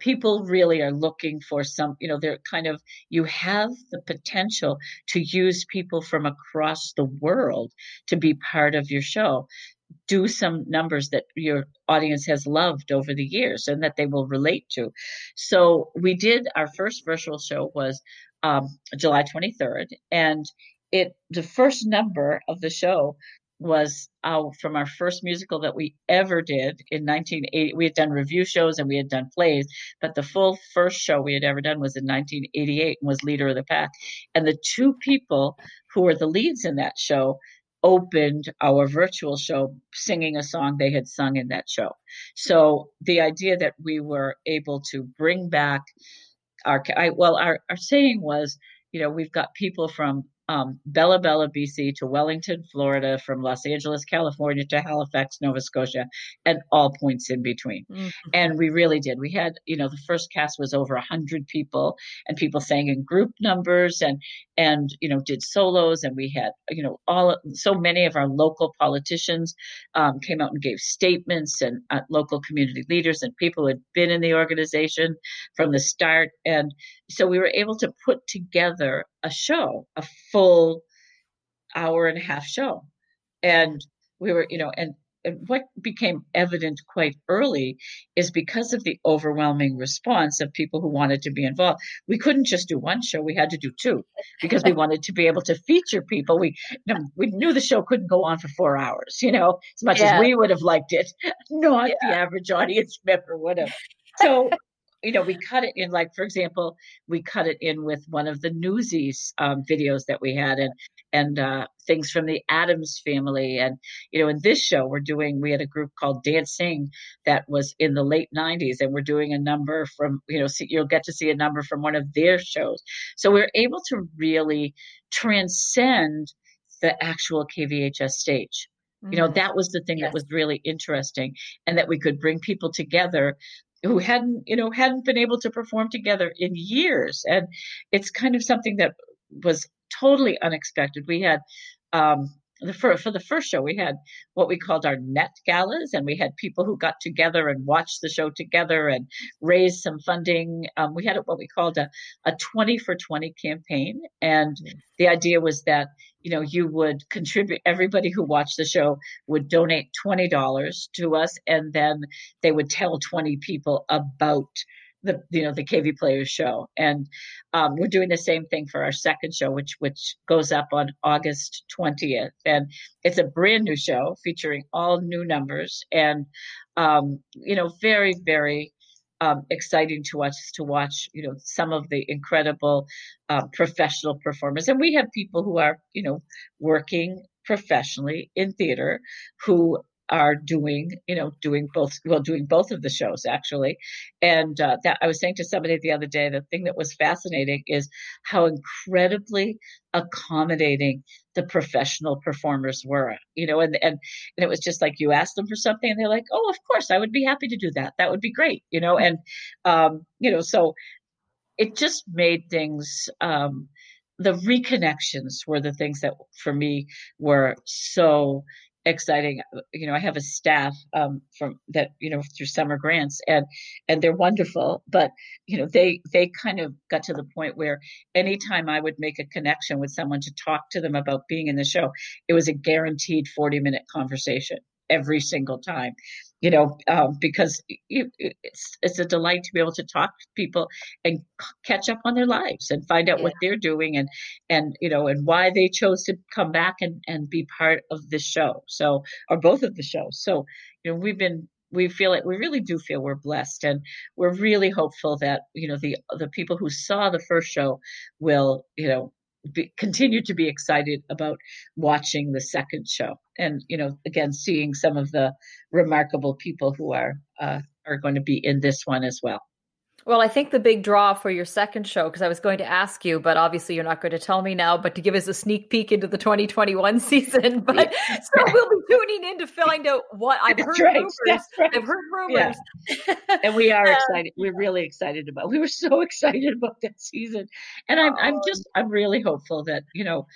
people really are looking for some, you know, they're kind of, you have the potential to use people from across the world to be part of your show. Do some numbers that your audience has loved over the years and that they will relate to. So we did our first virtual show was um, July 23rd, and it the first number of the show was from our first musical that we ever did in 1980. We had done review shows and we had done plays, but the full first show we had ever done was in 1988 and was Leader of the Pack. And the two people who were the leads in that show opened our virtual show singing a song they had sung in that show. So the idea that we were able to bring back our, I, well, our, our saying was, you know, we've got people from um, Bella Bella, BC to Wellington, Florida, from Los Angeles, California to Halifax, Nova Scotia, and all points in between. Mm-hmm. And we really did. We had, you know, the first cast was over a hundred people, and people sang in group numbers and and you know did solos, and we had, you know, all so many of our local politicians um, came out and gave statements, and uh, local community leaders and people who had been in the organization from the start, and so we were able to put together a show, a full hour and a half show. And we were, you know, and, and what became evident quite early is because of the overwhelming response of people who wanted to be involved. We couldn't just do one show; we had to do two because we wanted to be able to feature people. We you know, we knew the show couldn't go on for four hours, you know, as much yeah. as we would have liked it. Not yeah. the average audience member would have. So you know, we cut it in, like, for example, we cut it in with one of the Newsies um, videos that we had and, and uh, things from the Addams family. And, you know, in this show, we're doing, we had a group called Dancing that was in the late 90s, and we're doing a number from, you know, see, you'll get to see a number from one of their shows. So we're able to really transcend the actual KVHS stage. You know, mm-hmm. that was the thing yes. that was really interesting, and that we could bring people together who hadn't you know hadn't been able to perform together in years. And it's kind of something that was totally unexpected. We had um the for, for the first show we had what we called our net galas and we had people who got together and watched the show together and raised some funding um, we had what we called a, a 20 for 20 campaign and mm-hmm. the idea was that you know, you would contribute, everybody who watched the show would donate $20 to us, and then they would tell 20 people about the you know the KV Players show, and um, we're doing the same thing for our second show, which which goes up on August twentieth, and it's a brand new show featuring all new numbers, and um, you know very very um, exciting to watch to watch you know some of the incredible uh, professional performers, and we have people who are you know working professionally in theater who are doing, you know, doing both, well, doing both of the shows actually. And uh, that I was saying to somebody the other day, the thing that was fascinating is how incredibly accommodating the professional performers were, you know, and, and, and it was just like you asked them for something and they're like, oh, of course, I would be happy to do that. That would be great, you know, and, um, you know, so it just made things, um, the reconnections were the things that for me were so exciting you know i have a staff um, from that you know through summer grants and and they're wonderful but you know they they kind of got to the point where anytime i would make a connection with someone to talk to them about being in the show it was a guaranteed 40 minute conversation every single time you know, um, because it's it's a delight to be able to talk to people and catch up on their lives and find out yeah. what they're doing and and you know and why they chose to come back and and be part of this show. So or both of the shows. So you know, we've been we feel it we really do feel we're blessed and we're really hopeful that you know the the people who saw the first show will you know be, continue to be excited about watching the second show. And you know again seeing some of the remarkable people who are uh, are going to be in this one as well well, I think the big draw for your second show, because I was going to ask you, but obviously you're not going to tell me now, but to give us a sneak peek into the 2021 season. But so we'll be tuning in to find out what I've heard right. rumors. Right. I've heard rumors. Yeah. and we are uh, excited. We're really excited about. We were so excited about that season. And I'm I'm just I'm really hopeful that, you know,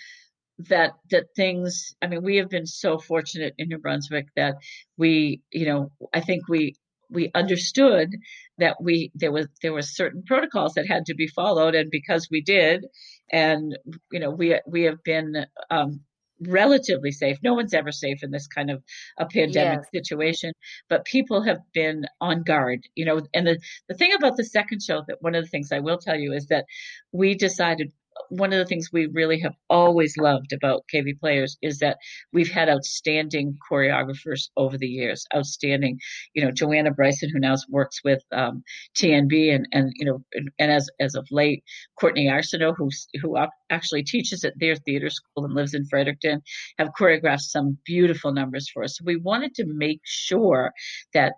that that things i mean we have been so fortunate in new brunswick that we you know i think we we understood that we there was there were certain protocols that had to be followed, and because we did, and you know we we have been um, relatively safe. No one's ever safe in this kind of a pandemic yes. situation, but people have been on guard, you know. And the, the thing about the second show that one of the things I will tell you is that we decided one of the things we really have always loved about KV Players is that we've had outstanding choreographers over the years. Outstanding, you know, Joanna Bryson, who now works with um, TNB, and and you know, and, as as of late, Courtney Arsenault, who who actually teaches at their theater school and lives in Fredericton, have choreographed some beautiful numbers for us. So we wanted to make sure that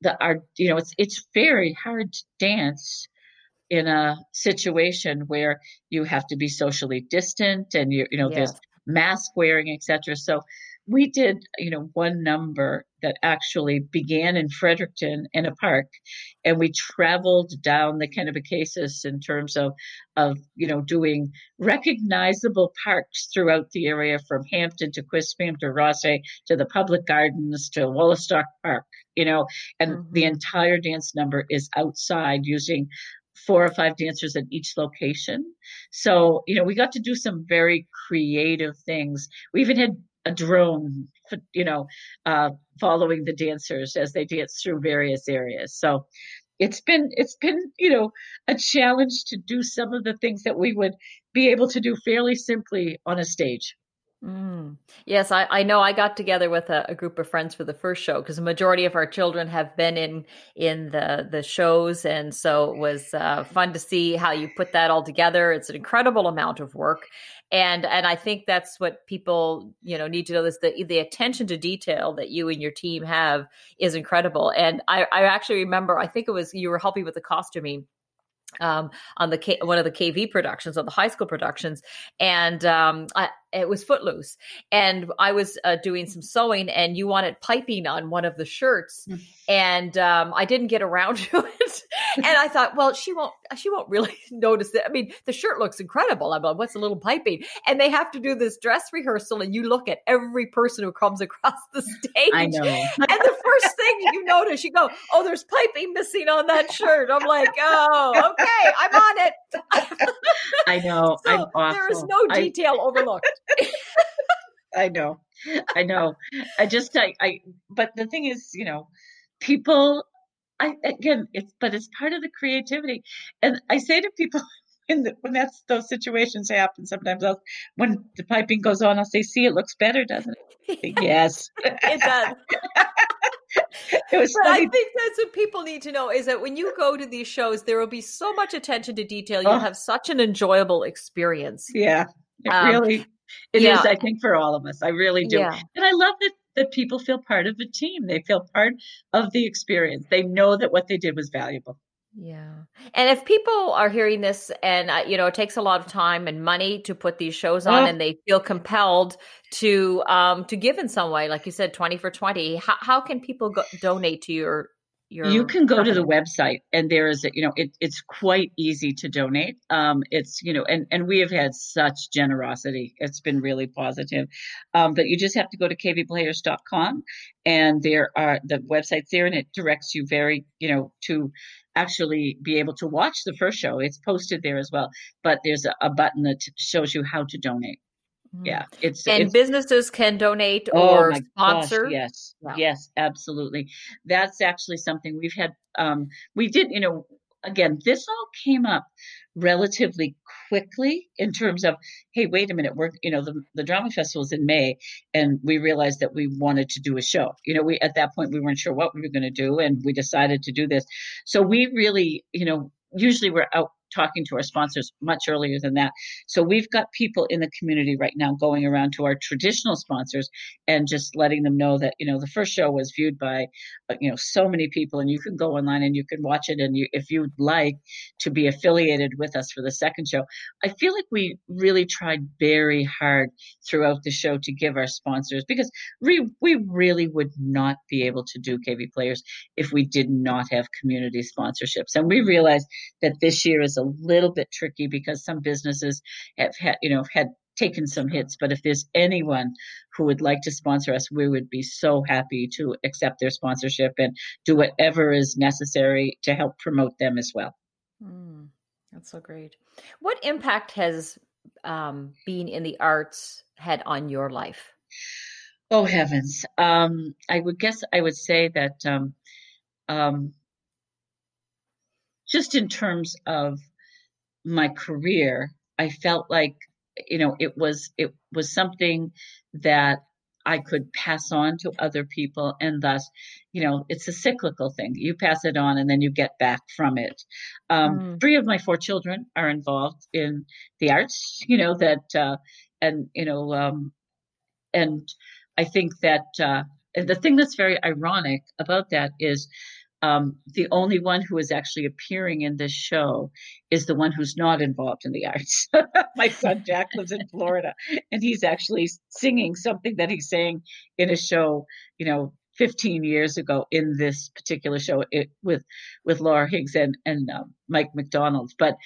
the our you know it's it's very hard to dance in a situation where you have to be socially distant and you you know there's mask wearing etc so we did you know one number that actually began in fredericton in a park and we traveled down the kennebecasis in terms of of you know doing recognizable parks throughout the area from hampton to Quispamsis to Rothesay to the public gardens to Wolastoq park you know and mm-hmm. the entire dance number is outside using four or five dancers at each location. So, you know, we got to do some very creative things. We even had a drone, you know, uh, following the dancers as they dance through various areas. So it's been, it's been, you know, a challenge to do some of the things that we would be able to do fairly simply on a stage. Mm. Yes, I, I know. I got together with a, a group of friends for the first show because the majority of our children have been in in the the shows, and so it was uh, fun to see how you put that all together. It's an incredible amount of work, and and I think that's what people you know need to know is the the attention to detail that you and your team have is incredible. And I, I actually remember, I think it was you were helping with the costuming um, on the K- one of the KV productions, of the high school productions, and um, I, it was Footloose, and I was uh, doing some sewing, and you wanted piping on one of the shirts, mm. and um, I didn't get around to it, and I thought, well, she won't, she won't really notice it. I mean, the shirt looks incredible. I'm like, what's a little piping? And they have to do this dress rehearsal, and you look at every person who comes across the stage, I know, and the first thing you notice, you go, oh, there's piping missing on that shirt. I'm like, oh, okay, I'm on it. I know, so there is no detail I, overlooked. I know. I know. I just I, I but the thing is, you know, people I again, it's but it's part of the creativity, and I say to people. The, when that's those situations happen, sometimes I'll, when the piping goes on, I'll say, "See, it looks better, doesn't it?" yes, it does. it was but I think that's what people need to know is that when you go to these shows, there will be so much attention to detail. You'll oh. have such an enjoyable experience. Yeah, it um, really it yeah. is. I think for all of us, I really do, yeah. and I love that that people feel part of a team. They feel part of the experience. They know that what they did was valuable. Yeah. And if people are hearing this and, uh, you know, it takes a lot of time and money to put these shows on and they feel compelled to, um, to give in some way, like you said, 20 for 20, how, how can people go- donate to your, your you can go to the website and there is a, you know it, it's quite easy to donate um it's you know and and we have had such generosity it's been really positive um but you just have to go to kvplayers.com and there are the website's there and it directs you very you know to actually be able to watch the first show. It's posted there as well, but there's a, a button that shows you how to donate. Yeah, it's and it's, businesses can donate oh or sponsor. Gosh, yes, yeah. yes, absolutely. That's actually something we've had. Um, we did, you know, again, this all came up relatively quickly in terms of, hey, wait a minute, we're, you know, the, the drama festival is in May, and we realized that we wanted to do a show. You know, we at that point we weren't sure what we were going to do, and we decided to do this. So we really, you know, usually we're out talking to our sponsors much earlier than that. So we've got people in the community right now going around to our traditional sponsors and just letting them know that, you know, the first show was viewed by, uh, you know, so many people and you can go online and you can watch it. And you, if you'd like to be affiliated with us for the second show, I feel like we really tried very hard throughout the show to give our sponsors because we, we really would not be able to do KV players if we did not have community sponsorships. And we realized that this year is a little bit tricky because some businesses have had, you know, had taken some hits. But if there's anyone who would like to sponsor us, we would be so happy to accept their sponsorship and do whatever is necessary to help promote them as well. Mm, that's so great. What impact has um, being in the arts had on your life? Oh heavens! Um, I would guess I would say that um, um just in terms of my career, I felt like, you know, it was, it was something that I could pass on to other people. And thus, you know, it's a cyclical thing. You pass it on and then you get back from it. Um, mm. Three of my four children are involved in the arts, you know, that, uh, and, you know, um, and I think that, uh, the thing that's very ironic about that is um, the only one who is actually appearing in this show is the one who's not involved in the arts. My son Jack lives in Florida, and he's actually singing something that he's saying in a show, you know, 15 years ago in this particular show it, with with Laura Higgs and and uh, Mike McDonald. But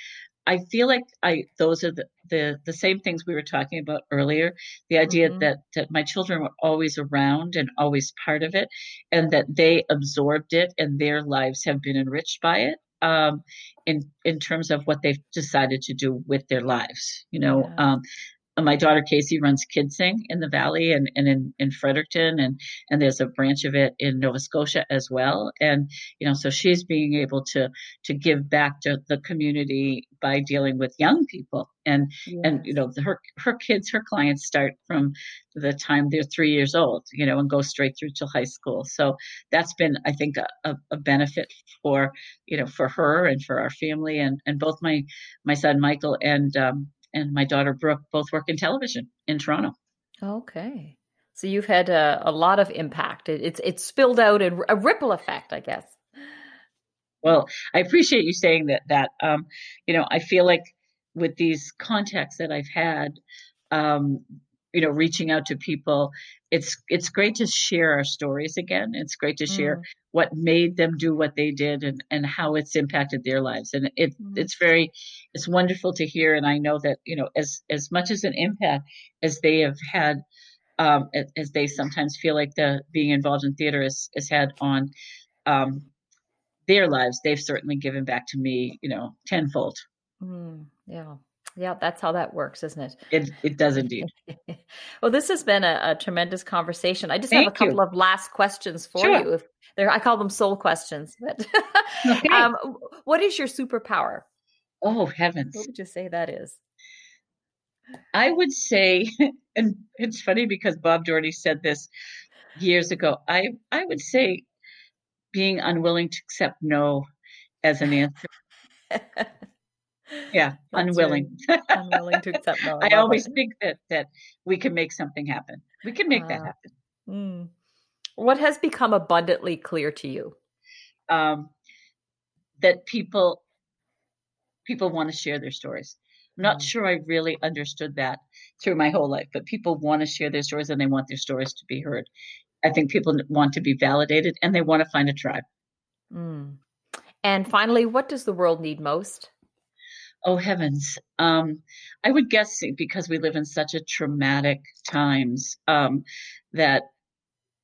I feel like I those are the, the the same things we were talking about earlier. The idea mm-hmm. that that my children were always around and always part of it, and that they absorbed it, and their lives have been enriched by it. Um, in in terms of what they've decided to do with their lives, you know, yeah. um, my daughter Casey runs KidSing in the Valley and, and in, in Fredericton and, and there's a branch of it in Nova Scotia as well. And, you know, so she's being able to, to give back to the community by dealing with young people and, yeah. and, you know, her, her kids, her clients start from the time they're three years old, you know, and go straight through to high school. So that's been, I think, a, a benefit for, you know, for her and for our family and, and both my, my son Michael and, um, and my daughter Brooke both work in television in Toronto. Okay. So you've had a, a lot of impact. It, it's it's spilled out in a ripple effect, I guess. Well, I appreciate you saying that. That um, you know, I feel like with these contacts that I've had, um, you know, reaching out to people, it's it's great to share our stories again. It's great to share mm. what made them do what they did and and how it's impacted their lives. And it mm. it's very it's wonderful to hear. And I know that you know as as much as an impact as they have had. Um, as, they sometimes feel like the being involved in theater has, has had on um, their lives, they've certainly given back to me, you know, tenfold. Mm, yeah. Yeah, that's how that works, isn't it? It it does indeed. well, this has been a, a tremendous conversation. I just Thank have a couple you. of last questions for sure. you. If there, I call them soul questions. But okay. um, what is your superpower? Oh heavens! What would you say that is? I would say, and it's funny because Bob Doherty said this years ago. I I would say being unwilling to accept no as an answer. Yeah, That's unwilling. unwilling to accept no. I, I always it. think that that we can make something happen. We can make uh, that happen. Mm. What has become abundantly clear to you? Um, that people people want to share their stories. I'm not mm. sure I really understood that through my whole life, but people want to share their stories and they want their stories to be heard. I think people want to be validated and they want to find a tribe. Mm. And finally, what does the world need most? Oh heavens! Um, I would guess because we live in such a traumatic times um, that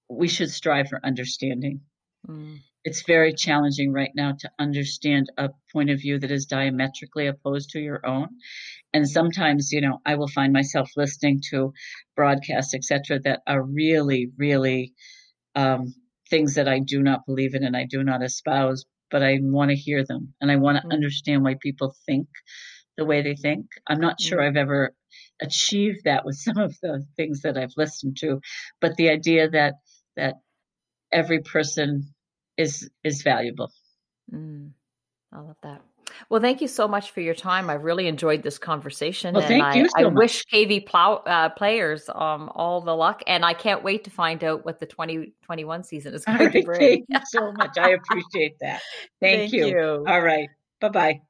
we should strive for understanding. Mm. It's very challenging right now to understand a point of view that is diametrically opposed to your own. And sometimes, you know, I will find myself listening to broadcasts, etc., that are really, really um, things that I do not believe in and I do not espouse, but I want to hear them and I want to mm-hmm. understand why people think the way they think. I'm not sure mm-hmm. I've ever achieved that with some of the things that I've listened to, but the idea that that every person is is valuable. Mm, I love that. Well, thank you so much for your time. I really enjoyed this conversation. Well, thank I, you so I wish KV plow, uh, players um, all the luck, and I can't wait to find out what the 2021 season is going right, to bring. Thank you so much. I appreciate that. Thank, thank you. you. All right. Bye bye.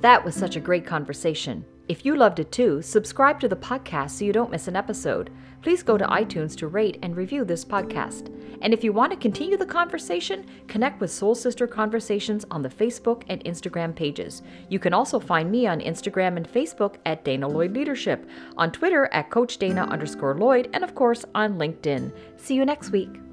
That was such a great conversation. If you loved it too, subscribe to the podcast so you don't miss an episode. Please go to iTunes to rate and review this podcast. And if you want to continue the conversation, connect with Soul Sister Conversations on the Facebook and Instagram pages. You can also find me on Instagram and Facebook at Dana Lloyd Leadership, on Twitter at Coach Dana underscore Lloyd, and of course on LinkedIn. See you next week.